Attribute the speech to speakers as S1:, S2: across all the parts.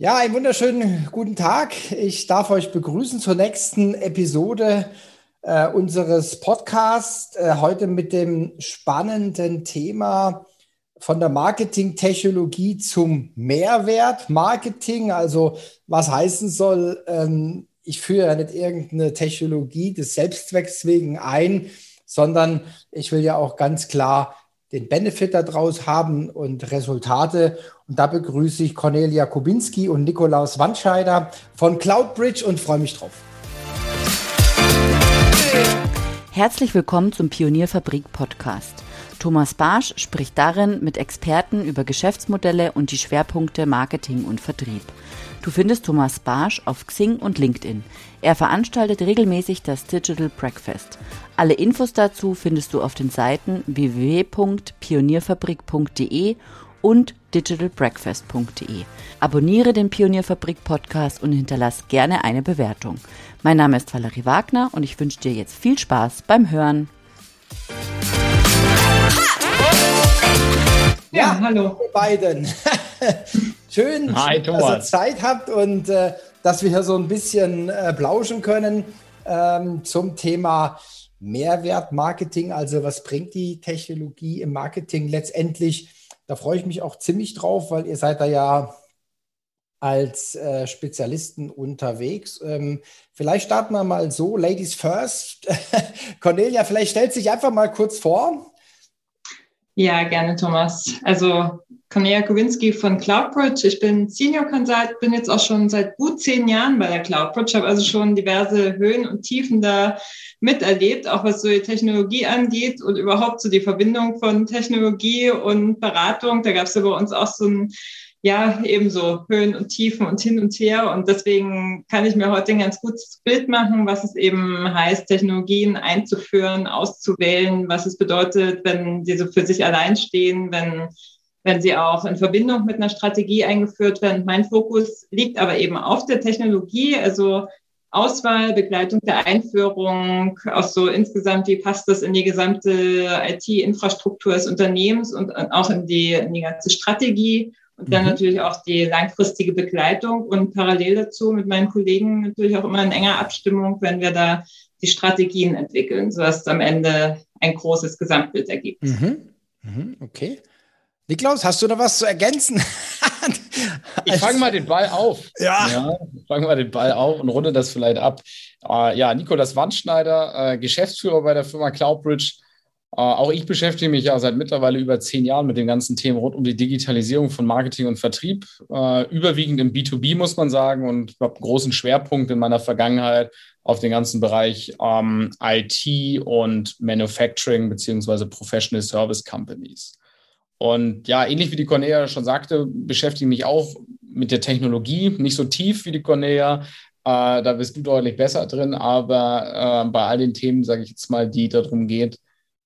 S1: Ja, einen wunderschönen guten Tag. Ich darf euch begrüßen zur nächsten Episode äh, unseres Podcasts. Äh, heute mit dem spannenden Thema von der Marketingtechnologie zum Mehrwert Marketing. Also was heißen soll, ähm, ich führe ja nicht irgendeine Technologie des Selbstzwecks wegen ein, sondern ich will ja auch ganz klar den Benefit daraus haben und Resultate. Und da begrüße ich Cornelia Kubinski und Nikolaus Wandscheider von Cloudbridge und freue mich drauf.
S2: Herzlich willkommen zum Pionierfabrik Podcast. Thomas Barsch spricht darin mit Experten über Geschäftsmodelle und die Schwerpunkte Marketing und Vertrieb. Du findest Thomas Barsch auf Xing und LinkedIn. Er veranstaltet regelmäßig das Digital Breakfast. Alle Infos dazu findest du auf den Seiten www.pionierfabrik.de und digitalbreakfast.de. Abonniere den Pionierfabrik Podcast und hinterlass gerne eine Bewertung. Mein Name ist Valerie Wagner und ich wünsche dir jetzt viel Spaß beim Hören.
S1: Ja, ja hallo. Ihr beiden. Schön, Hi, dass ihr Zeit habt und äh, dass wir hier so ein bisschen äh, plauschen können ähm, zum Thema Mehrwertmarketing. Also was bringt die Technologie im Marketing letztendlich? Da freue ich mich auch ziemlich drauf, weil ihr seid da ja als äh, Spezialisten unterwegs. Ähm, vielleicht starten wir mal so, Ladies first. Cornelia, vielleicht stellt sich einfach mal kurz vor.
S3: Ja, gerne, Thomas. Also Cornelia Kowinski von CloudBridge. Ich bin Senior Consult, bin jetzt auch schon seit gut zehn Jahren bei der CloudBridge, habe also schon diverse Höhen und Tiefen da miterlebt, auch was so die Technologie angeht und überhaupt so die Verbindung von Technologie und Beratung. Da gab es ja bei uns auch so ein ja, ebenso Höhen und Tiefen und hin und her. Und deswegen kann ich mir heute ein ganz gutes Bild machen, was es eben heißt, Technologien einzuführen, auszuwählen, was es bedeutet, wenn sie so für sich allein stehen, wenn, wenn sie auch in Verbindung mit einer Strategie eingeführt werden. Mein Fokus liegt aber eben auf der Technologie, also Auswahl, Begleitung der Einführung, auch so insgesamt, wie passt das in die gesamte IT-Infrastruktur des Unternehmens und auch in die, in die ganze Strategie und dann mhm. natürlich auch die langfristige Begleitung und parallel dazu mit meinen Kollegen natürlich auch immer in enger Abstimmung, wenn wir da die Strategien entwickeln, sodass am Ende ein großes Gesamtbild ergibt.
S1: Mhm. Mhm. Okay. Niklaus, hast du noch was zu ergänzen?
S4: ich fange mal den Ball auf.
S1: Ja. ja
S4: ich fange mal den Ball auf und runde das vielleicht ab. Äh, ja, Nikolas Wandschneider, äh, Geschäftsführer bei der Firma Cloudbridge. Äh, auch ich beschäftige mich ja seit mittlerweile über zehn Jahren mit den ganzen Themen rund um die Digitalisierung von Marketing und Vertrieb. Äh, überwiegend im B2B muss man sagen und habe einen großen Schwerpunkt in meiner Vergangenheit auf den ganzen Bereich ähm, IT und Manufacturing beziehungsweise Professional Service Companies. Und ja, ähnlich wie die Cornelia schon sagte, beschäftige ich mich auch mit der Technologie, nicht so tief wie die Cornelia. Äh, da bist du deutlich besser drin, aber äh, bei all den Themen, sage ich jetzt mal, die darum geht,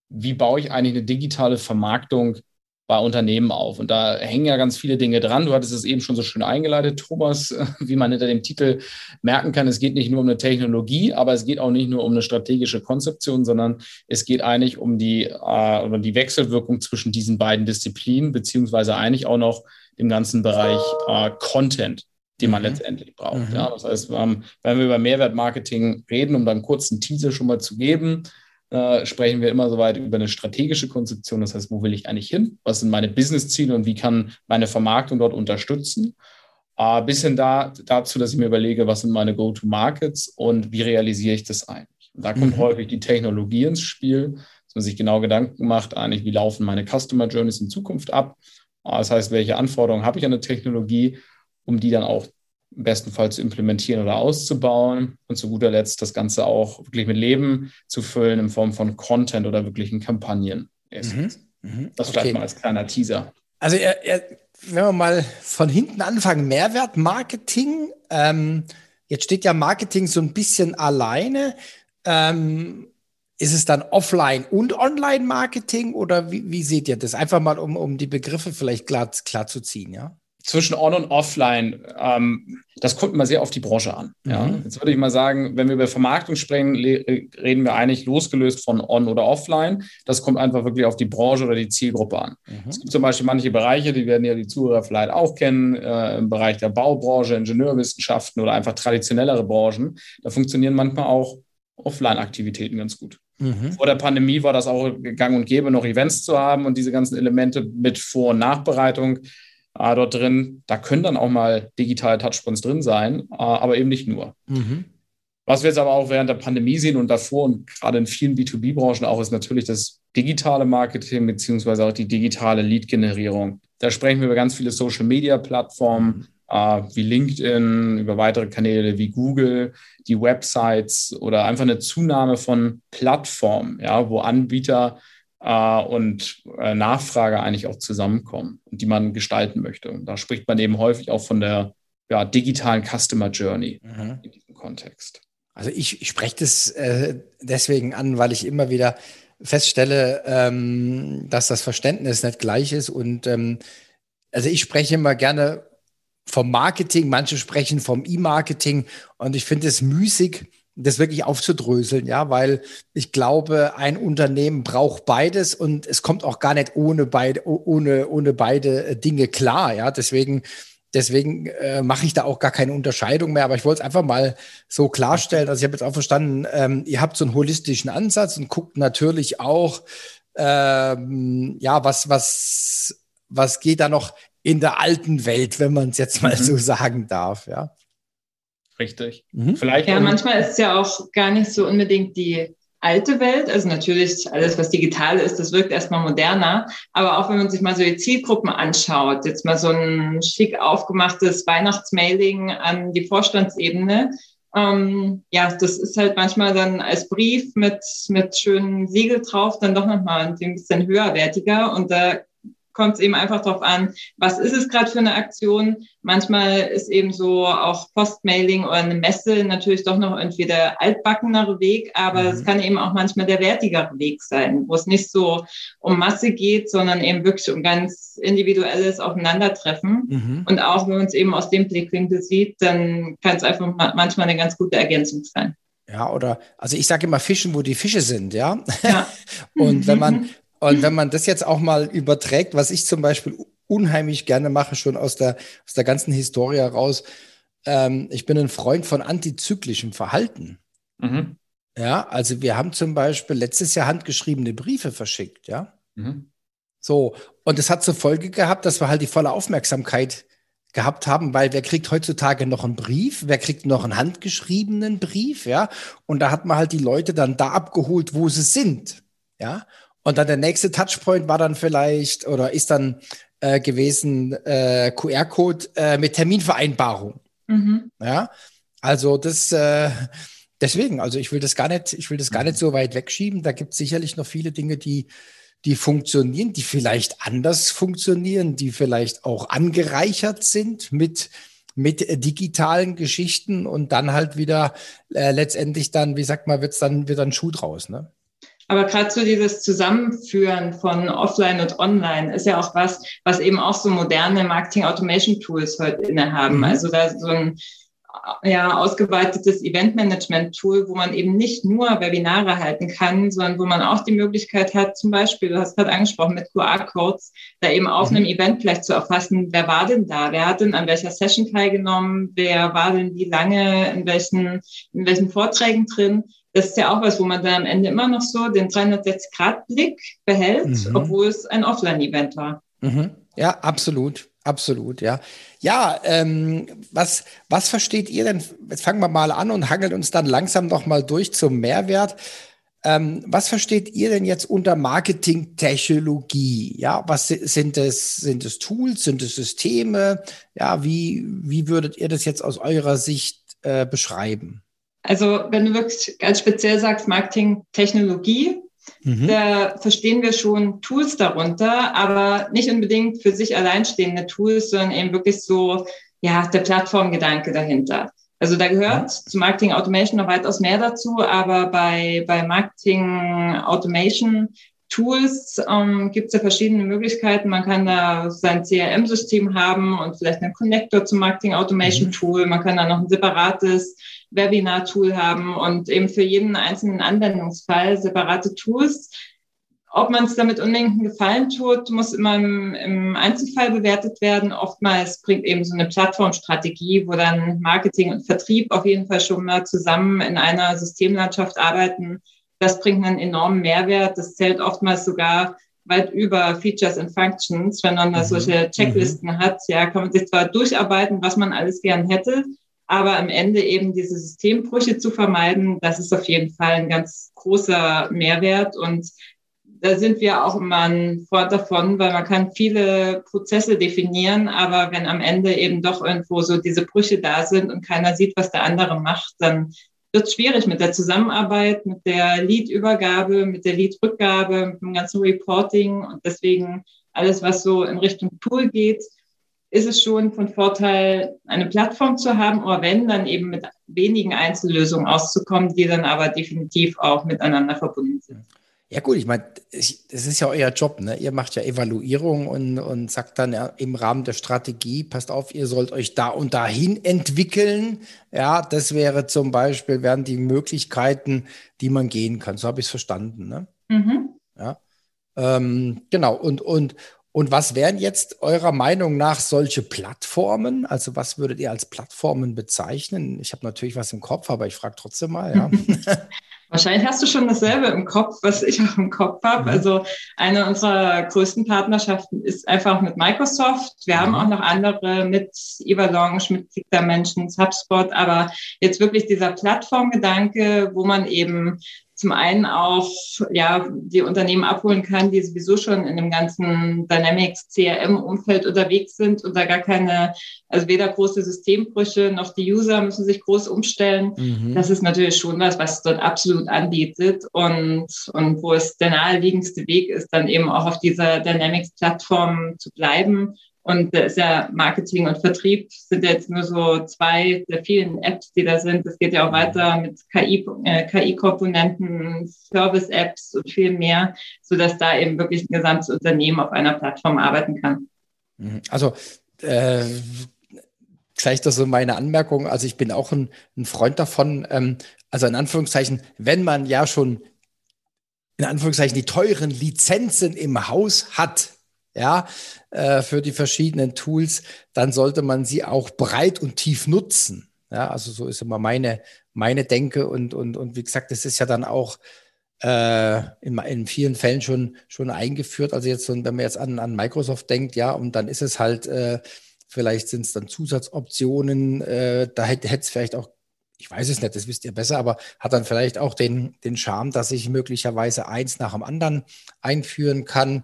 S4: wie baue ich eigentlich eine digitale Vermarktung bei Unternehmen auf? Und da hängen ja ganz viele Dinge dran. Du hattest es eben schon so schön eingeleitet, Thomas, wie man hinter dem Titel merken kann. Es geht nicht nur um eine Technologie, aber es geht auch nicht nur um eine strategische Konzeption, sondern es geht eigentlich um die, äh, um die Wechselwirkung zwischen diesen beiden Disziplinen, beziehungsweise eigentlich auch noch dem ganzen Bereich äh, Content den man mhm. letztendlich braucht. Mhm. Ja, das heißt, wenn wir über Mehrwertmarketing reden, um dann kurz einen Teaser schon mal zu geben, äh, sprechen wir immer so weit über eine strategische Konzeption. Das heißt, wo will ich eigentlich hin? Was sind meine Businessziele und wie kann meine Vermarktung dort unterstützen? Äh, bis hin da, dazu, dass ich mir überlege, was sind meine Go-to-Markets und wie realisiere ich das eigentlich? Und da kommt mhm. häufig die Technologie ins Spiel, dass man sich genau Gedanken macht, eigentlich, wie laufen meine Customer Journeys in Zukunft ab? Äh, das heißt, welche Anforderungen habe ich an eine Technologie, um die dann auch im besten Fall zu implementieren oder auszubauen und zu guter Letzt das Ganze auch wirklich mit Leben zu füllen in Form von Content oder wirklichen Kampagnen. Mhm. Mhm. Das okay. vielleicht mal als kleiner Teaser.
S1: Also wenn wir mal von hinten anfangen, Mehrwertmarketing. Ähm, jetzt steht ja Marketing so ein bisschen alleine. Ähm, ist es dann Offline- und Online-Marketing oder wie, wie, seht ihr das? Einfach mal, um, um die Begriffe vielleicht klar, klar zu ziehen, ja?
S4: Zwischen On und Offline. Ähm, das kommt immer sehr auf die Branche an. Ja. Mhm. Jetzt würde ich mal sagen, wenn wir über Vermarktung sprechen, reden wir eigentlich losgelöst von On- oder Offline. Das kommt einfach wirklich auf die Branche oder die Zielgruppe an. Mhm. Es gibt zum Beispiel manche Bereiche, die werden ja die Zuhörer vielleicht auch kennen, äh, im Bereich der Baubranche, Ingenieurwissenschaften oder einfach traditionellere Branchen. Da funktionieren manchmal auch Offline-Aktivitäten ganz gut. Mhm. Vor der Pandemie war das auch gang und gäbe, noch Events zu haben und diese ganzen Elemente mit Vor- und Nachbereitung äh, dort drin. Da können dann auch mal digitale Touchpoints drin sein, äh, aber eben nicht nur. Mhm. Was wir jetzt aber auch während der Pandemie sehen und davor und gerade in vielen B2B-Branchen auch, ist natürlich das digitale Marketing beziehungsweise auch die digitale Lead-Generierung. Da sprechen wir über ganz viele Social-Media-Plattformen äh, wie LinkedIn, über weitere Kanäle wie Google, die Websites oder einfach eine Zunahme von Plattformen, ja, wo Anbieter äh, und äh, Nachfrage eigentlich auch zusammenkommen und die man gestalten möchte. Und da spricht man eben häufig auch von der ja, digitalen Customer Journey mhm. in diesem Kontext.
S1: Also ich, ich spreche das äh, deswegen an, weil ich immer wieder feststelle, ähm, dass das Verständnis nicht gleich ist. Und ähm, also ich spreche immer gerne vom Marketing, manche sprechen vom E-Marketing und ich finde es müßig, das wirklich aufzudröseln, ja, weil ich glaube, ein Unternehmen braucht beides und es kommt auch gar nicht ohne beide, ohne, ohne beide Dinge klar, ja. Deswegen, deswegen äh, mache ich da auch gar keine Unterscheidung mehr. Aber ich wollte es einfach mal so klarstellen. Also ich habe jetzt auch verstanden, ähm, ihr habt so einen holistischen Ansatz und guckt natürlich auch, ähm, ja, was, was, was geht da noch in der alten Welt, wenn man es jetzt mal mhm. so sagen darf, ja.
S4: Richtig.
S3: Mhm. Vielleicht ja, manchmal ist es ja auch gar nicht so unbedingt die alte Welt. Also natürlich alles, was digital ist, das wirkt erstmal moderner. Aber auch wenn man sich mal so die Zielgruppen anschaut, jetzt mal so ein schick aufgemachtes Weihnachtsmailing an die Vorstandsebene. Ähm, ja, das ist halt manchmal dann als Brief mit, mit schönen Siegel drauf dann doch nochmal ein bisschen höherwertiger. Und da kommt es eben einfach darauf an, was ist es gerade für eine Aktion. Manchmal ist eben so auch Postmailing oder eine Messe natürlich doch noch irgendwie der altbackenere Weg, aber mhm. es kann eben auch manchmal der wertigere Weg sein, wo es nicht so um Masse geht, sondern eben wirklich um ganz individuelles Aufeinandertreffen. Mhm. Und auch wenn man es eben aus dem Blickwinkel sieht, dann kann es einfach manchmal eine ganz gute Ergänzung sein.
S1: Ja, oder, also ich sage immer Fischen, wo die Fische sind, ja. ja. Und wenn man, Und wenn man das jetzt auch mal überträgt, was ich zum Beispiel unheimlich gerne mache, schon aus der, aus der ganzen Historie heraus, ähm, ich bin ein Freund von antizyklischem Verhalten. Mhm. Ja, also wir haben zum Beispiel letztes Jahr handgeschriebene Briefe verschickt, ja. Mhm. So, und es hat zur Folge gehabt, dass wir halt die volle Aufmerksamkeit gehabt haben, weil wer kriegt heutzutage noch einen Brief, wer kriegt noch einen handgeschriebenen Brief, ja? Und da hat man halt die Leute dann da abgeholt, wo sie sind, ja? Und dann der nächste Touchpoint war dann vielleicht oder ist dann äh, gewesen äh, QR-Code äh, mit Terminvereinbarung. Mhm. Ja, also das äh, deswegen, also ich will das gar nicht, ich will das gar nicht so weit wegschieben. Da gibt es sicherlich noch viele Dinge, die die funktionieren, die vielleicht anders funktionieren, die vielleicht auch angereichert sind mit mit digitalen Geschichten und dann halt wieder äh, letztendlich dann, wie sagt man, wird's dann wird dann Schuh draus, ne?
S3: Aber gerade so dieses Zusammenführen von Offline und Online ist ja auch was, was eben auch so moderne Marketing Automation Tools heute innehaben. Mhm. Also da so ein ja, ausgeweitetes Event-Management-Tool, wo man eben nicht nur Webinare halten kann, sondern wo man auch die Möglichkeit hat, zum Beispiel, du hast gerade angesprochen, mit QR-Codes, da eben auf mhm. einem Event vielleicht zu erfassen, wer war denn da, wer hat denn an welcher Session teilgenommen, wer war denn wie lange in welchen, in welchen Vorträgen drin das ist ja auch was, wo man dann am Ende immer noch so den 360-Grad-Blick behält, mhm. obwohl es ein Offline-Event war.
S1: Mhm. Ja, absolut. Absolut, ja. Ja, ähm, was, was versteht ihr denn? Jetzt fangen wir mal an und hangeln uns dann langsam noch mal durch zum Mehrwert. Ähm, was versteht ihr denn jetzt unter Marketing-Technologie? Ja, was sind es? Sind es Tools? Sind es Systeme? Ja, wie, wie würdet ihr das jetzt aus eurer Sicht äh, beschreiben?
S3: Also wenn du wirklich ganz speziell sagst Marketing, Technologie, mhm. da verstehen wir schon Tools darunter, aber nicht unbedingt für sich alleinstehende Tools, sondern eben wirklich so, ja, der Plattformgedanke dahinter. Also da gehört ja. zu Marketing Automation noch weitaus mehr dazu, aber bei, bei Marketing Automation Tools ähm, gibt es ja verschiedene Möglichkeiten. Man kann da sein CRM-System haben und vielleicht einen Connector zum Marketing Automation mhm. Tool. Man kann da noch ein separates Webinar-Tool haben und eben für jeden einzelnen Anwendungsfall separate Tools. Ob man es damit unbedingt einen Gefallen tut, muss immer im, im, Einzelfall bewertet werden. Oftmals bringt eben so eine Plattformstrategie, wo dann Marketing und Vertrieb auf jeden Fall schon mal zusammen in einer Systemlandschaft arbeiten, das bringt einen enormen Mehrwert. Das zählt oftmals sogar weit über Features and Functions. Wenn man da mhm. solche Checklisten mhm. hat, ja, kann man sich zwar durcharbeiten, was man alles gern hätte, aber am Ende eben diese Systembrüche zu vermeiden, das ist auf jeden Fall ein ganz großer Mehrwert und da sind wir auch immer ein Freund davon, weil man kann viele Prozesse definieren, aber wenn am Ende eben doch irgendwo so diese Brüche da sind und keiner sieht, was der andere macht, dann wird schwierig mit der Zusammenarbeit, mit der Lead-Übergabe, mit der Lead-Rückgabe, mit dem ganzen Reporting und deswegen alles, was so in Richtung Tool geht, ist es schon von Vorteil, eine Plattform zu haben, oder wenn, dann eben mit wenigen Einzellösungen auszukommen, die dann aber definitiv auch miteinander verbunden sind.
S1: Ja gut, ich meine, das ist ja euer Job, ne? Ihr macht ja Evaluierung und, und sagt dann ja im Rahmen der Strategie, passt auf, ihr sollt euch da und dahin entwickeln. Ja, das wäre zum Beispiel, wären die Möglichkeiten, die man gehen kann. So habe ich es verstanden, ne? Mhm. Ja. Ähm, genau, und, und, und was wären jetzt eurer Meinung nach solche Plattformen? Also was würdet ihr als Plattformen bezeichnen? Ich habe natürlich was im Kopf, aber ich frage trotzdem mal, ja.
S3: Wahrscheinlich hast du schon dasselbe im Kopf, was ich auch im Kopf habe. Mhm. Also eine unserer größten Partnerschaften ist einfach mit Microsoft. Wir mhm. haben auch noch andere mit Everlaunch, mit Mentions, HubSpot, aber jetzt wirklich dieser Plattformgedanke, wo man eben zum einen auch ja die Unternehmen abholen kann, die sowieso schon in dem ganzen Dynamics CRM Umfeld unterwegs sind und da gar keine also weder große Systembrüche noch die User müssen sich groß umstellen. Mhm. Das ist natürlich schon was, was dort absolut anbietet und und wo es der naheliegendste Weg ist, dann eben auch auf dieser Dynamics Plattform zu bleiben und da ist ja Marketing und Vertrieb sind jetzt nur so zwei der vielen Apps, die da sind. Es geht ja auch weiter mit KI, äh, KI-Komponenten, Service-Apps und viel mehr, so dass da eben wirklich ein gesamtes Unternehmen auf einer Plattform arbeiten kann.
S1: Mhm. Also äh, vielleicht das so meine Anmerkung. Also ich bin auch ein, ein Freund davon. Ähm, also in Anführungszeichen, wenn man ja schon in Anführungszeichen die teuren Lizenzen im Haus hat, ja, äh, für die verschiedenen Tools, dann sollte man sie auch breit und tief nutzen. Ja, also so ist immer meine, meine Denke und, und, und wie gesagt, das ist ja dann auch äh, in, in vielen Fällen schon, schon eingeführt. Also jetzt, wenn man jetzt an, an Microsoft denkt, ja, und dann ist es halt, äh, vielleicht sind es dann Zusatzoptionen, äh, da hätte es vielleicht auch ich weiß es nicht, das wisst ihr besser, aber hat dann vielleicht auch den, den Charme, dass ich möglicherweise eins nach dem anderen einführen kann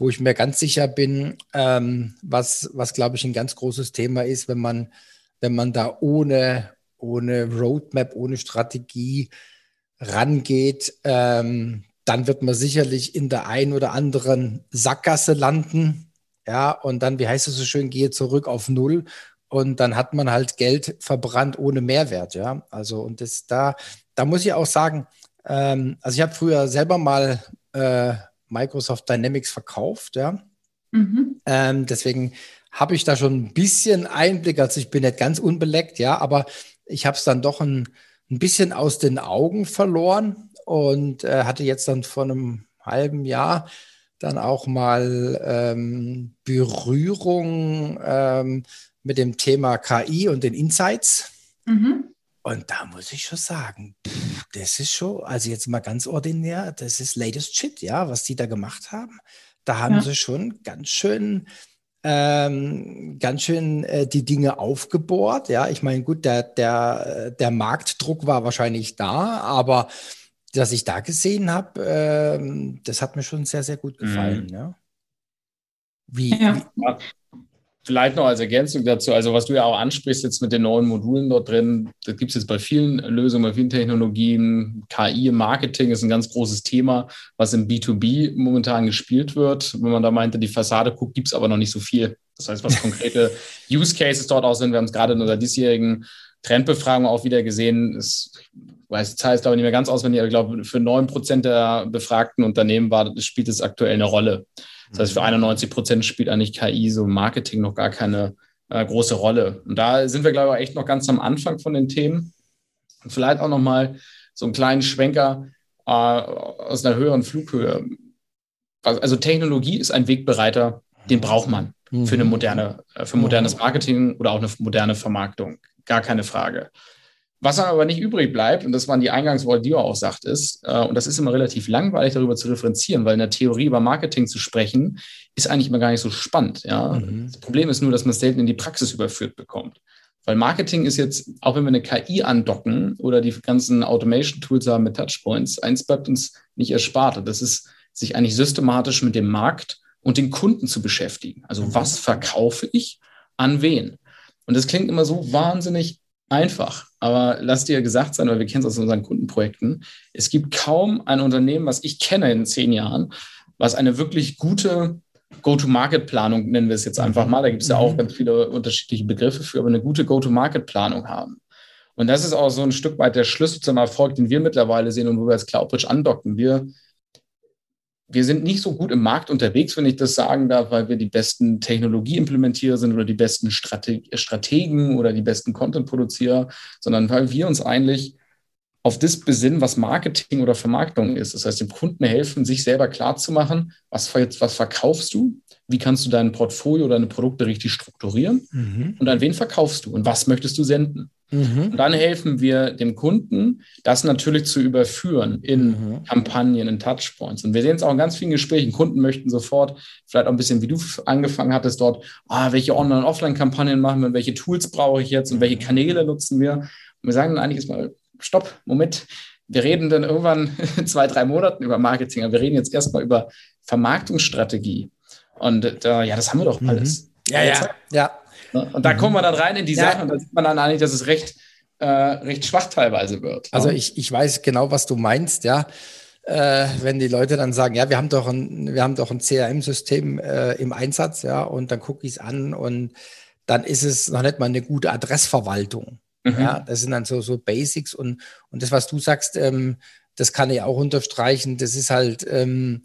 S1: wo ich mir ganz sicher bin, ähm, was, was glaube ich ein ganz großes Thema ist, wenn man, wenn man da ohne, ohne Roadmap, ohne Strategie rangeht, ähm, dann wird man sicherlich in der einen oder anderen Sackgasse landen. Ja, und dann, wie heißt es so schön, gehe zurück auf Null. Und dann hat man halt Geld verbrannt ohne Mehrwert. Ja, also, und das da, da muss ich auch sagen, ähm, also ich habe früher selber mal äh, Microsoft Dynamics verkauft, ja. Mhm. Ähm, deswegen habe ich da schon ein bisschen Einblick. Also ich bin nicht ganz unbeleckt, ja, aber ich habe es dann doch ein, ein bisschen aus den Augen verloren und äh, hatte jetzt dann vor einem halben Jahr dann auch mal ähm, Berührung ähm, mit dem Thema KI und den Insights. Mhm. Und da muss ich schon sagen, pff, das ist schon, also jetzt mal ganz ordinär, das ist latest shit, ja, was die da gemacht haben. Da haben ja. sie schon ganz schön, ähm, ganz schön äh, die Dinge aufgebohrt. Ja, ich meine, gut, der, der, der Marktdruck war wahrscheinlich da, aber dass ich da gesehen habe, ähm, das hat mir schon sehr, sehr gut gefallen. Mhm. Ja.
S4: Wie, ja. wie, Vielleicht noch als Ergänzung dazu, also was du ja auch ansprichst jetzt mit den neuen Modulen dort drin, das gibt es jetzt bei vielen Lösungen, bei vielen Technologien. KI Marketing ist ein ganz großes Thema, was im B2B momentan gespielt wird. Wenn man da meinte, die Fassade guckt, gibt es aber noch nicht so viel. Das heißt, was konkrete Use Cases dort auch sind, wir haben es gerade in unserer diesjährigen Trendbefragung auch wieder gesehen. Es, ich weiß die Zahl ist, glaube ich, nicht mehr ganz auswendig, aber ich glaube, für 9 Prozent der befragten Unternehmen war, spielt es aktuell eine Rolle. Das heißt, für 91 mhm. Prozent spielt eigentlich KI so Marketing noch gar keine äh, große Rolle. Und da sind wir, glaube ich, echt noch ganz am Anfang von den Themen. Und vielleicht auch noch mal so einen kleinen Schwenker äh, aus einer höheren Flughöhe. Also Technologie ist ein Wegbereiter, den braucht man für eine mhm. moderne, äh, für modernes Marketing oder auch eine moderne Vermarktung. Gar keine Frage. Was dann aber nicht übrig bleibt, und das waren die Eingangsworte, die du auch sagtest, äh, und das ist immer relativ langweilig, darüber zu referenzieren, weil in der Theorie über Marketing zu sprechen, ist eigentlich immer gar nicht so spannend. Ja? Mhm. Das Problem ist nur, dass man es selten in die Praxis überführt bekommt. Weil Marketing ist jetzt, auch wenn wir eine KI andocken oder die ganzen Automation-Tools haben mit Touchpoints, eins bleibt uns nicht erspart. Und das ist, sich eigentlich systematisch mit dem Markt und den Kunden zu beschäftigen. Also mhm. was verkaufe ich an wen? Und das klingt immer so wahnsinnig einfach. Aber lass dir gesagt sein, weil wir kennen es aus unseren Kundenprojekten. Es gibt kaum ein Unternehmen, was ich kenne in zehn Jahren, was eine wirklich gute Go-to-Market-Planung, nennen wir es jetzt einfach mal. Da gibt es ja auch mhm. ganz viele unterschiedliche Begriffe für, aber eine gute Go-to-Market-Planung haben. Und das ist auch so ein Stück weit der Schlüssel zum Erfolg, den wir mittlerweile sehen und wo wir als Cloudbridge andocken. Wir wir sind nicht so gut im Markt unterwegs, wenn ich das sagen darf, weil wir die besten Technologieimplementierer sind oder die besten Strate Strategen oder die besten Content-Produzierer, sondern weil wir uns eigentlich auf das besinnen, was Marketing oder Vermarktung ist. Das heißt, dem Kunden helfen, sich selber klarzumachen, was, was verkaufst du, wie kannst du dein Portfolio, deine Produkte richtig strukturieren mhm. und an wen verkaufst du und was möchtest du senden. Mhm. Und dann helfen wir dem Kunden, das natürlich zu überführen in mhm. Kampagnen, in Touchpoints. Und wir sehen es auch in ganz vielen Gesprächen. Kunden möchten sofort, vielleicht auch ein bisschen wie du angefangen hattest dort, ah, welche Online- und Offline-Kampagnen machen wir, welche Tools brauche ich jetzt und welche Kanäle nutzen wir. Und wir sagen dann eigentlich erstmal, stopp, Moment, wir reden dann irgendwann zwei, drei Monaten über Marketing, aber wir reden jetzt erstmal über Vermarktungsstrategie. Und äh, ja, das haben wir doch mhm. alles.
S1: Mhm. Ja, ja, ja.
S4: Ne? Und da mhm. kommt man dann rein in die ja. Sachen und da sieht man dann eigentlich, dass es recht, äh, recht schwach teilweise wird.
S1: Also ich, ich weiß genau, was du meinst, ja. Äh, wenn die Leute dann sagen, ja, wir haben doch ein, wir haben doch ein CRM-System äh, im Einsatz, ja, und dann gucke ich es an und dann ist es noch nicht mal eine gute Adressverwaltung. Mhm. Ja, das sind dann so, so Basics und, und das, was du sagst, ähm, das kann ich auch unterstreichen. Das ist halt, ähm,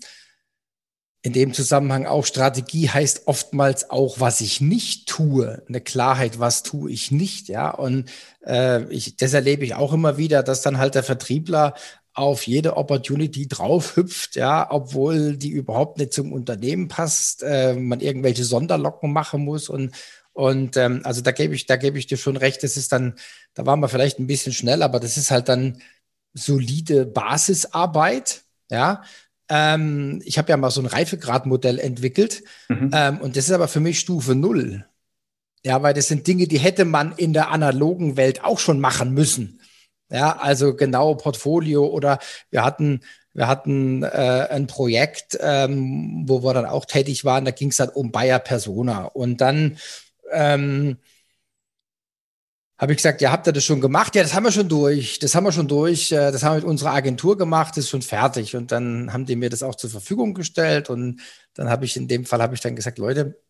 S1: in dem Zusammenhang auch Strategie heißt oftmals auch, was ich nicht tue, eine Klarheit, was tue ich nicht, ja. Und äh, ich, das erlebe ich auch immer wieder, dass dann halt der Vertriebler auf jede Opportunity drauf hüpft, ja, obwohl die überhaupt nicht zum Unternehmen passt, äh, man irgendwelche Sonderlocken machen muss und und ähm, also da gebe ich, da gebe ich dir schon recht. Das ist dann, da waren wir vielleicht ein bisschen schnell, aber das ist halt dann solide Basisarbeit, ja, ähm, ich habe ja mal so ein Reifegradmodell entwickelt mhm. ähm, und das ist aber für mich Stufe Null. Ja, weil das sind Dinge, die hätte man in der analogen Welt auch schon machen müssen. Ja, also genau Portfolio oder wir hatten wir hatten äh, ein Projekt, ähm, wo wir dann auch tätig waren, da ging es dann um Bayer Persona und dann ähm, habe ich gesagt, ja, habt ihr das schon gemacht? Ja, das haben wir schon durch. Das haben wir schon durch. Äh, das haben wir mit unserer Agentur gemacht, das ist schon fertig. Und dann haben die mir das auch zur Verfügung gestellt. Und dann habe ich in dem Fall habe ich dann gesagt, Leute,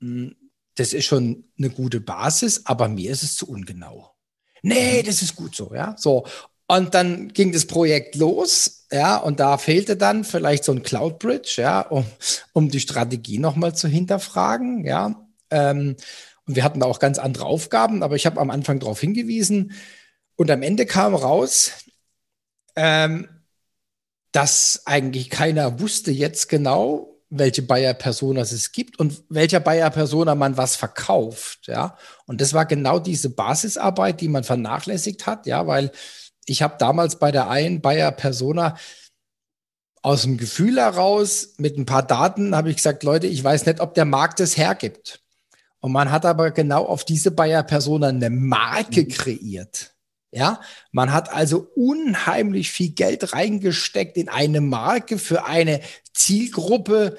S1: hm, das ist schon eine gute Basis, aber mir ist es zu ungenau. Nee, das ist gut so, ja. So. Und dann ging das Projekt los, ja, und da fehlte dann vielleicht so ein Cloud Bridge, ja, um, um die Strategie nochmal zu hinterfragen, ja. Ähm, wir hatten da auch ganz andere Aufgaben, aber ich habe am Anfang darauf hingewiesen. Und am Ende kam raus, ähm, dass eigentlich keiner wusste jetzt genau, welche Bayer Personas es gibt und welcher Bayer Persona man was verkauft, ja. Und das war genau diese Basisarbeit, die man vernachlässigt hat, ja, weil ich habe damals bei der einen Bayer Persona aus dem Gefühl heraus mit ein paar Daten habe ich gesagt, Leute, ich weiß nicht, ob der Markt es hergibt. Und man hat aber genau auf diese Bayer-Persona eine Marke mhm. kreiert. Ja, man hat also unheimlich viel Geld reingesteckt in eine Marke für eine Zielgruppe,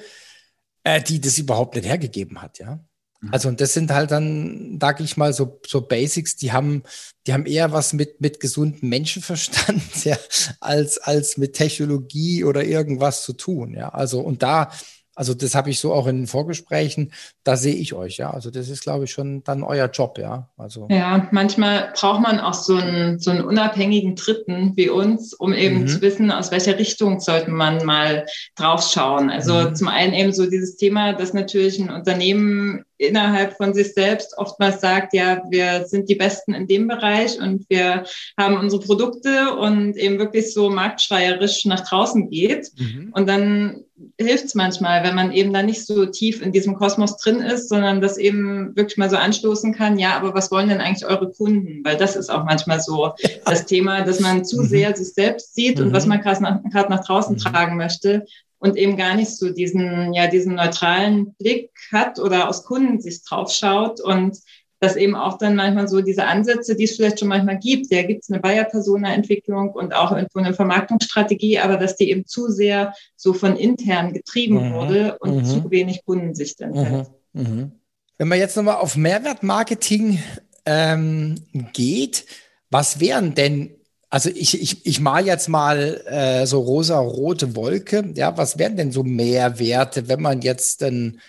S1: äh, die das überhaupt nicht hergegeben hat. Ja, mhm. also und das sind halt dann, sag ich mal, so, so Basics, die haben, die haben eher was mit, mit gesundem Menschenverstand ja, als, als mit Technologie oder irgendwas zu tun. Ja, also und da Also das habe ich so auch in den Vorgesprächen, da sehe ich euch, ja. Also das ist, glaube ich, schon dann euer Job, ja. Also
S3: ja, manchmal braucht man auch so einen, so einen unabhängigen Dritten wie uns, um eben mhm. zu wissen, aus welcher Richtung sollte man mal draufschauen. Also mhm. zum einen eben so dieses Thema, dass natürlich ein Unternehmen innerhalb von sich selbst oftmals sagt, ja, wir sind die Besten in dem Bereich und wir haben unsere Produkte und eben wirklich so marktschreierisch nach draußen geht. Mhm. Und dann hilft es manchmal, wenn man eben da nicht so tief in diesem Kosmos drin ist, sondern das eben wirklich mal so anstoßen kann, ja, aber was wollen denn eigentlich eure Kunden? Weil das ist auch manchmal so ja. das Thema, dass man zu mhm. sehr sich selbst sieht mhm. und was man gerade nach, nach draußen mhm. tragen möchte und eben gar nicht so diesen, ja, diesen neutralen Blick hat oder aus Kundensicht draufschaut und dass eben auch dann manchmal so diese Ansätze, die es vielleicht schon manchmal gibt, da gibt es eine Buyer-Persona-Entwicklung und auch irgendwo eine Vermarktungsstrategie, aber dass die eben zu sehr so von intern getrieben mhm. wurde und mhm. zu wenig Kundensicht enthält.
S1: Mhm. mhm. Wenn man jetzt nochmal auf Mehrwertmarketing ähm, geht, was wären denn also ich, ich, ich mal jetzt mal äh, so rosa-rote Wolke. Ja, was wären denn so Mehrwerte, wenn man jetzt denn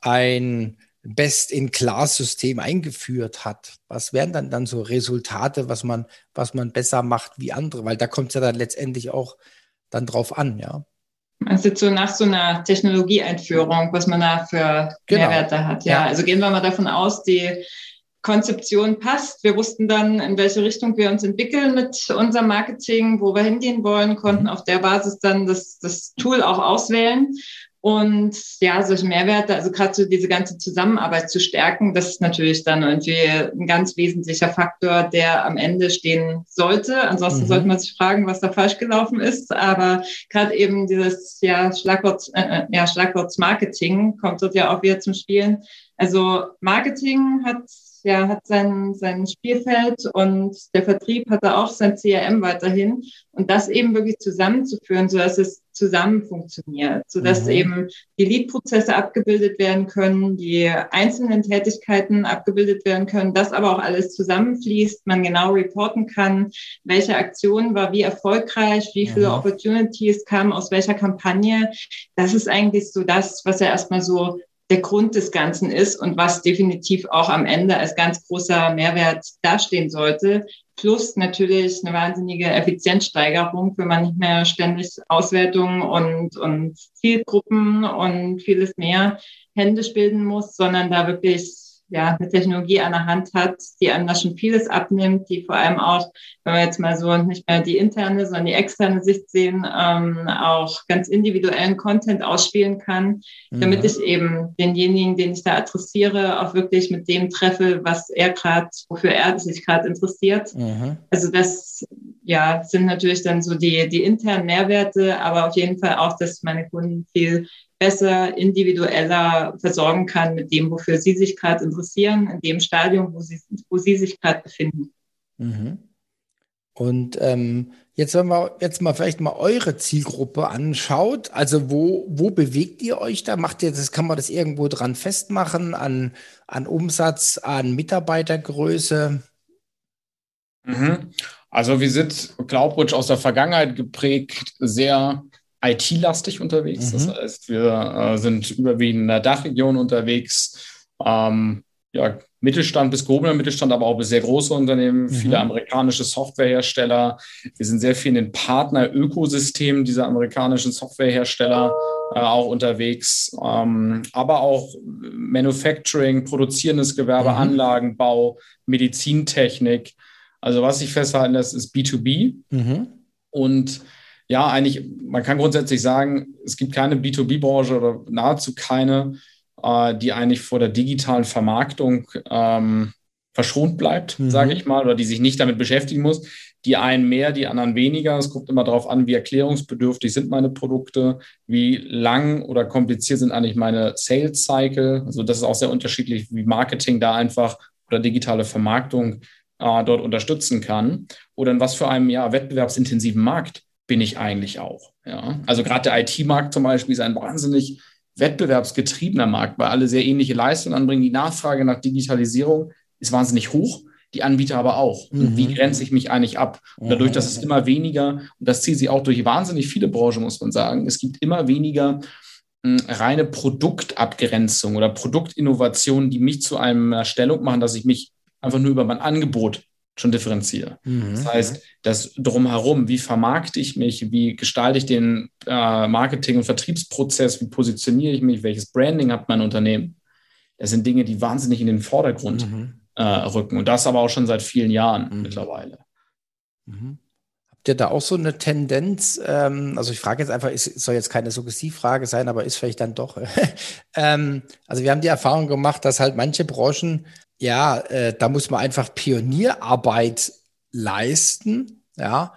S1: ein Best-in-Class-System eingeführt hat? Was wären dann dann so Resultate, was man, was man besser macht wie andere? Weil da kommt es ja dann letztendlich auch dann drauf an, ja.
S3: Also so nach so einer Technologieeinführung, was man da für genau. Mehrwerte hat. Ja. ja, also gehen wir mal davon aus, die Konzeption passt. Wir wussten dann, in welche Richtung wir uns entwickeln mit unserem Marketing, wo wir hingehen wollen, konnten mhm. auf der Basis dann das, das Tool auch auswählen. Und ja, solche Mehrwerte, also gerade so diese ganze Zusammenarbeit zu stärken, das ist natürlich dann irgendwie ein ganz wesentlicher Faktor, der am Ende stehen sollte. Ansonsten mhm. sollte man sich fragen, was da falsch gelaufen ist. Aber gerade eben dieses ja, Schlagwort, äh, äh ja, Schlagworts Marketing kommt dort ja auch wieder zum Spielen. Also Marketing hat ja, hat sein, sein Spielfeld und der Vertrieb hatte auch sein CRM weiterhin. Und das eben wirklich zusammenzuführen, sodass es zusammen funktioniert, sodass mhm. eben die Lead-Prozesse abgebildet werden können, die einzelnen Tätigkeiten abgebildet werden können, das aber auch alles zusammenfließt, man genau reporten kann, welche Aktion war wie erfolgreich, wie viele mhm. Opportunities kamen aus welcher Kampagne. Das ist eigentlich so das, was ja erstmal so der Grund des Ganzen ist und was definitiv auch am Ende als ganz großer Mehrwert dastehen sollte. Plus natürlich eine wahnsinnige Effizienzsteigerung, wenn man nicht mehr ständig Auswertungen und, und Zielgruppen und vieles mehr händisch bilden muss, sondern da wirklich ja, eine Technologie an der Hand hat, die einem da schon vieles abnimmt, die vor allem auch, wenn wir jetzt mal so nicht mehr die interne, sondern die externe Sicht sehen, ähm, auch ganz individuellen Content ausspielen kann, mhm. damit ich eben denjenigen, den ich da adressiere, auch wirklich mit dem treffe, was er gerade, wofür er sich gerade interessiert. Mhm. Also das ja, sind natürlich dann so die, die internen Mehrwerte, aber auf jeden Fall auch, dass meine Kunden viel besser, individueller versorgen kann mit dem, wofür sie sich gerade interessieren, in dem Stadium, wo sie, wo sie sich gerade befinden.
S1: Mhm. Und ähm, jetzt, wenn man jetzt mal vielleicht mal eure Zielgruppe anschaut, also wo, wo bewegt ihr euch da? Macht ihr das, kann man das irgendwo dran festmachen, an, an Umsatz, an Mitarbeitergröße?
S4: Mhm. Also wir sind CloudBridge aus der Vergangenheit geprägt, sehr IT-lastig unterwegs. Mhm. Das heißt, wir äh, sind überwiegend in der Dachregion unterwegs. Ähm, ja, Mittelstand bis gehobener Mittelstand, aber auch bis sehr große Unternehmen, mhm. viele amerikanische Softwarehersteller. Wir sind sehr viel in den Partner-Ökosystemen dieser amerikanischen Softwarehersteller äh, auch unterwegs, ähm, aber auch Manufacturing, produzierendes Gewerbe, mhm. Anlagenbau, Medizintechnik. Also was ich festhalten lässt, ist B2B. Mhm. Und ja, eigentlich, man kann grundsätzlich sagen, es gibt keine B2B-Branche oder nahezu keine, äh, die eigentlich vor der digitalen Vermarktung ähm, verschont bleibt, mhm. sage ich mal, oder die sich nicht damit beschäftigen muss. Die einen mehr, die anderen weniger. Es kommt immer darauf an, wie erklärungsbedürftig sind meine Produkte, wie lang oder kompliziert sind eigentlich meine Sales Cycle. Also das ist auch sehr unterschiedlich, wie Marketing da einfach oder digitale Vermarktung äh, dort unterstützen kann. Oder in was für einem ja, wettbewerbsintensiven Markt bin ich eigentlich auch. Ja? Also gerade der IT-Markt zum Beispiel ist ein wahnsinnig wettbewerbsgetriebener Markt, weil alle sehr ähnliche Leistungen anbringen. Die Nachfrage nach Digitalisierung ist wahnsinnig hoch, die Anbieter aber auch. Mhm. Wie grenze ich mich eigentlich ab? Und dadurch, dass es immer weniger, und das zieht sich auch durch wahnsinnig viele Branchen, muss man sagen, es gibt immer weniger mh, hm, reine Produktabgrenzung oder Produktinnovationen, die mich zu einer Stellung machen, dass ich mich einfach nur über mein Angebot schon differenziere. Mhm. Das heißt, das drumherum, wie vermarkte ich mich, wie gestalte ich den äh, Marketing- und Vertriebsprozess, wie positioniere ich mich, welches Branding hat mein Unternehmen, das sind Dinge, die wahnsinnig in den Vordergrund mhm. äh, rücken. Und das aber auch schon seit vielen Jahren mhm. mittlerweile.
S1: Mhm. Habt ihr da auch so eine Tendenz? Ähm, also ich frage jetzt einfach, es soll jetzt keine Suggestivfrage sein, aber ist vielleicht dann doch. ähm, also wir haben die Erfahrung gemacht, dass halt manche Branchen ja, äh, da muss man einfach Pionierarbeit leisten, ja.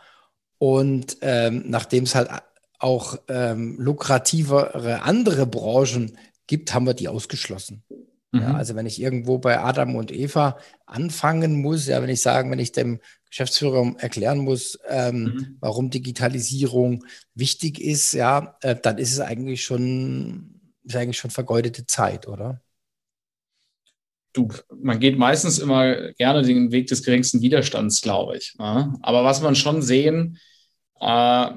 S1: Und ähm, nachdem es halt auch ähm, lukrativere andere Branchen gibt, haben wir die ausgeschlossen. Mhm. Ja, also wenn ich irgendwo bei Adam und Eva anfangen muss, ja, wenn ich sagen, wenn ich dem Geschäftsführer erklären muss, ähm, mhm. warum Digitalisierung wichtig ist, ja, äh, dann ist es eigentlich schon, ist eigentlich schon vergeudete Zeit, oder?
S4: Du, man geht meistens immer gerne den Weg des geringsten Widerstands, glaube ich. Ne? Aber was man schon sehen, äh,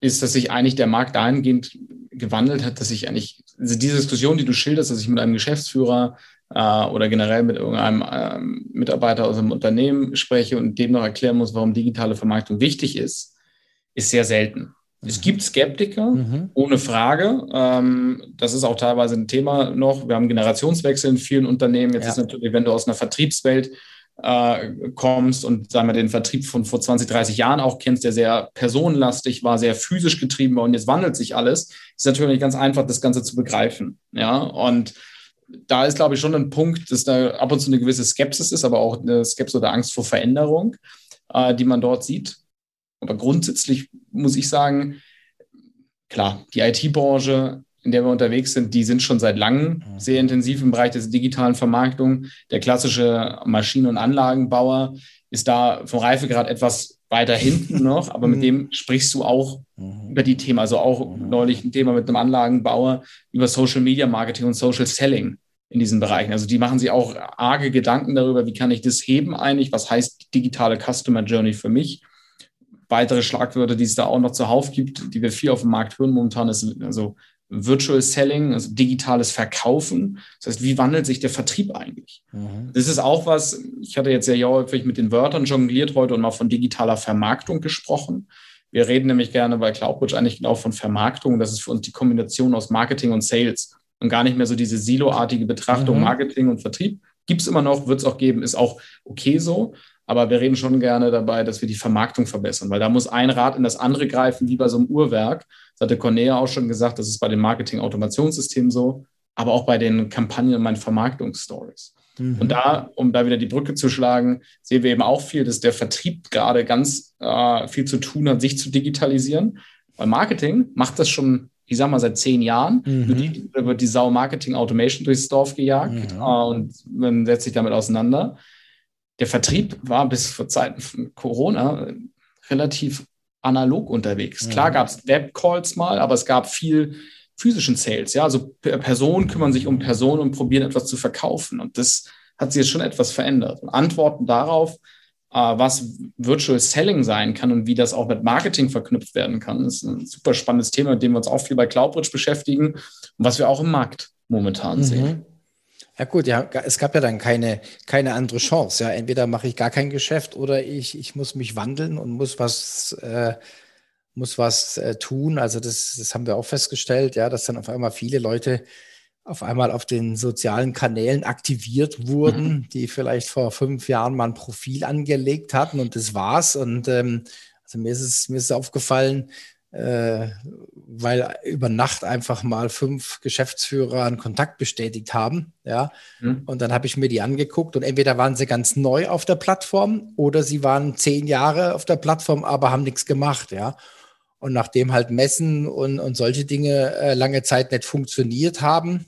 S4: ist, dass sich eigentlich der Markt dahingehend gewandelt hat, dass ich eigentlich, also diese Diskussion, die du schilderst, dass ich mit einem Geschäftsführer äh, oder generell mit irgendeinem äh, Mitarbeiter aus einem Unternehmen spreche und dem noch erklären muss, warum digitale Vermarktung wichtig ist, ist sehr selten. Es gibt Skeptiker, mhm. ohne Frage. Ähm, das ist auch teilweise ein Thema noch. Wir haben Generationswechsel in vielen Unternehmen. Jetzt ja. ist natürlich, wenn du aus einer Vertriebswelt äh, kommst und sagen wir den Vertrieb von vor 20, 30 Jahren auch kennst, der sehr personenlastig war, sehr physisch getrieben war und jetzt wandelt sich alles, ist natürlich nicht ganz einfach, das Ganze zu begreifen. Ja, und da ist, glaube ich, schon ein Punkt, dass da ab und zu eine gewisse Skepsis ist, aber auch eine Skepsis oder Angst vor Veränderung, äh, die man dort sieht. Aber grundsätzlich muss ich sagen, klar, die IT-Branche, in der wir unterwegs sind, die sind schon seit langem mhm. sehr intensiv im Bereich der digitalen Vermarktung. Der klassische Maschinen- und Anlagenbauer ist da vom Reifegrad etwas weiter hinten noch, aber mit mhm. dem sprichst du auch mhm. über die Themen. Also auch neulich ein Thema mit einem Anlagenbauer über Social Media Marketing und Social Selling in diesen Bereichen. Also die machen sich auch arge Gedanken darüber, wie kann ich das heben eigentlich? Was heißt digitale Customer Journey für mich? Weitere Schlagwörter, die es da auch noch zuhauf gibt, die wir viel auf dem Markt hören momentan, ist also Virtual Selling, also digitales Verkaufen. Das heißt, wie wandelt sich der Vertrieb eigentlich? Mhm. Das ist auch was, ich hatte jetzt sehr häufig mit den Wörtern jongliert heute und mal von digitaler Vermarktung gesprochen. Wir reden nämlich gerne bei CloudBridge eigentlich genau von Vermarktung. Das ist für uns die Kombination aus Marketing und Sales und gar nicht mehr so diese siloartige Betrachtung mhm. Marketing und Vertrieb. Gibt es immer noch, wird es auch geben, ist auch okay so. Aber wir reden schon gerne dabei, dass wir die Vermarktung verbessern, weil da muss ein Rad in das andere greifen, wie bei so einem Uhrwerk. Das hatte Cornea auch schon gesagt, das ist bei den Marketing-Automationssystemen so, aber auch bei den Kampagnen und meinen Vermarktungsstories. Mhm. Und da, um da wieder die Brücke zu schlagen, sehen wir eben auch viel, dass der Vertrieb gerade ganz äh, viel zu tun hat, sich zu digitalisieren. Weil Marketing macht das schon, ich sag mal, seit zehn Jahren. Mhm. Da wird die Sau Marketing Automation durchs Dorf gejagt mhm. äh, und man setzt sich damit auseinander der Vertrieb war bis vor Zeiten von Corona relativ analog unterwegs. Klar gab es Webcalls mal, aber es gab viel physischen Sales. Ja, also Personen kümmern sich um Personen und probieren etwas zu verkaufen. Und das hat sich jetzt schon etwas verändert. Und Antworten darauf, äh, was Virtual Selling sein kann und wie das auch mit Marketing verknüpft werden kann, ist ein super spannendes Thema, mit dem wir uns auch viel bei CloudBridge beschäftigen und was wir auch im Markt momentan mhm. sehen.
S1: Ja gut, ja, es gab ja dann keine, keine andere Chance. Ja, entweder mache ich gar kein Geschäft oder ich, ich muss mich wandeln und muss was, äh, muss was äh, tun. Also das, das haben wir auch festgestellt, ja, dass dann auf einmal viele Leute auf einmal auf den sozialen Kanälen aktiviert wurden, mhm. die vielleicht vor fünf Jahren mal ein Profil angelegt hatten und das war's. Und ähm, also mir ist es, mir ist es aufgefallen, äh, weil über Nacht einfach mal fünf Geschäftsführer einen Kontakt bestätigt haben. Ja. Mhm. Und dann habe ich mir die angeguckt und entweder waren sie ganz neu auf der Plattform oder sie waren zehn Jahre auf der Plattform, aber haben nichts gemacht. Ja. Und nachdem halt Messen und, und solche Dinge äh, lange Zeit nicht funktioniert haben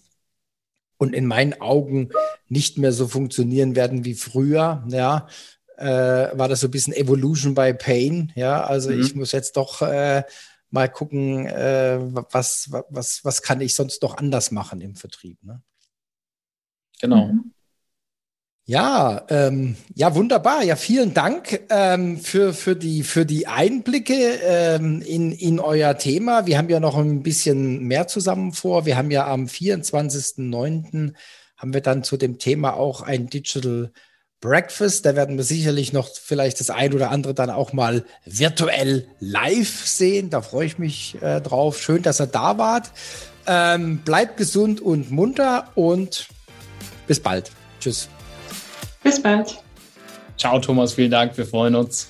S1: und in meinen Augen nicht mehr so funktionieren werden wie früher, ja, äh, war das so ein bisschen Evolution by Pain. Ja, also mhm. ich muss jetzt doch äh, mal gucken, äh, was, was, was kann ich sonst noch anders machen im Vertrieb. Ne?
S4: Genau. Mhm.
S1: Ja, ähm, ja, wunderbar. Ja, vielen Dank ähm, für, für, die, für die Einblicke ähm, in, in euer Thema. Wir haben ja noch ein bisschen mehr zusammen vor. Wir haben ja am 24.09. haben wir dann zu dem Thema auch ein Digital Breakfast. Da werden wir sicherlich noch vielleicht das ein oder andere dann auch mal virtuell live sehen. Da freue ich mich äh, drauf. Schön, dass ihr da wart. Ähm, bleibt gesund und munter und bis bald. Tschüss.
S3: Bis bald.
S4: Ciao, Thomas. Vielen Dank. Wir freuen uns.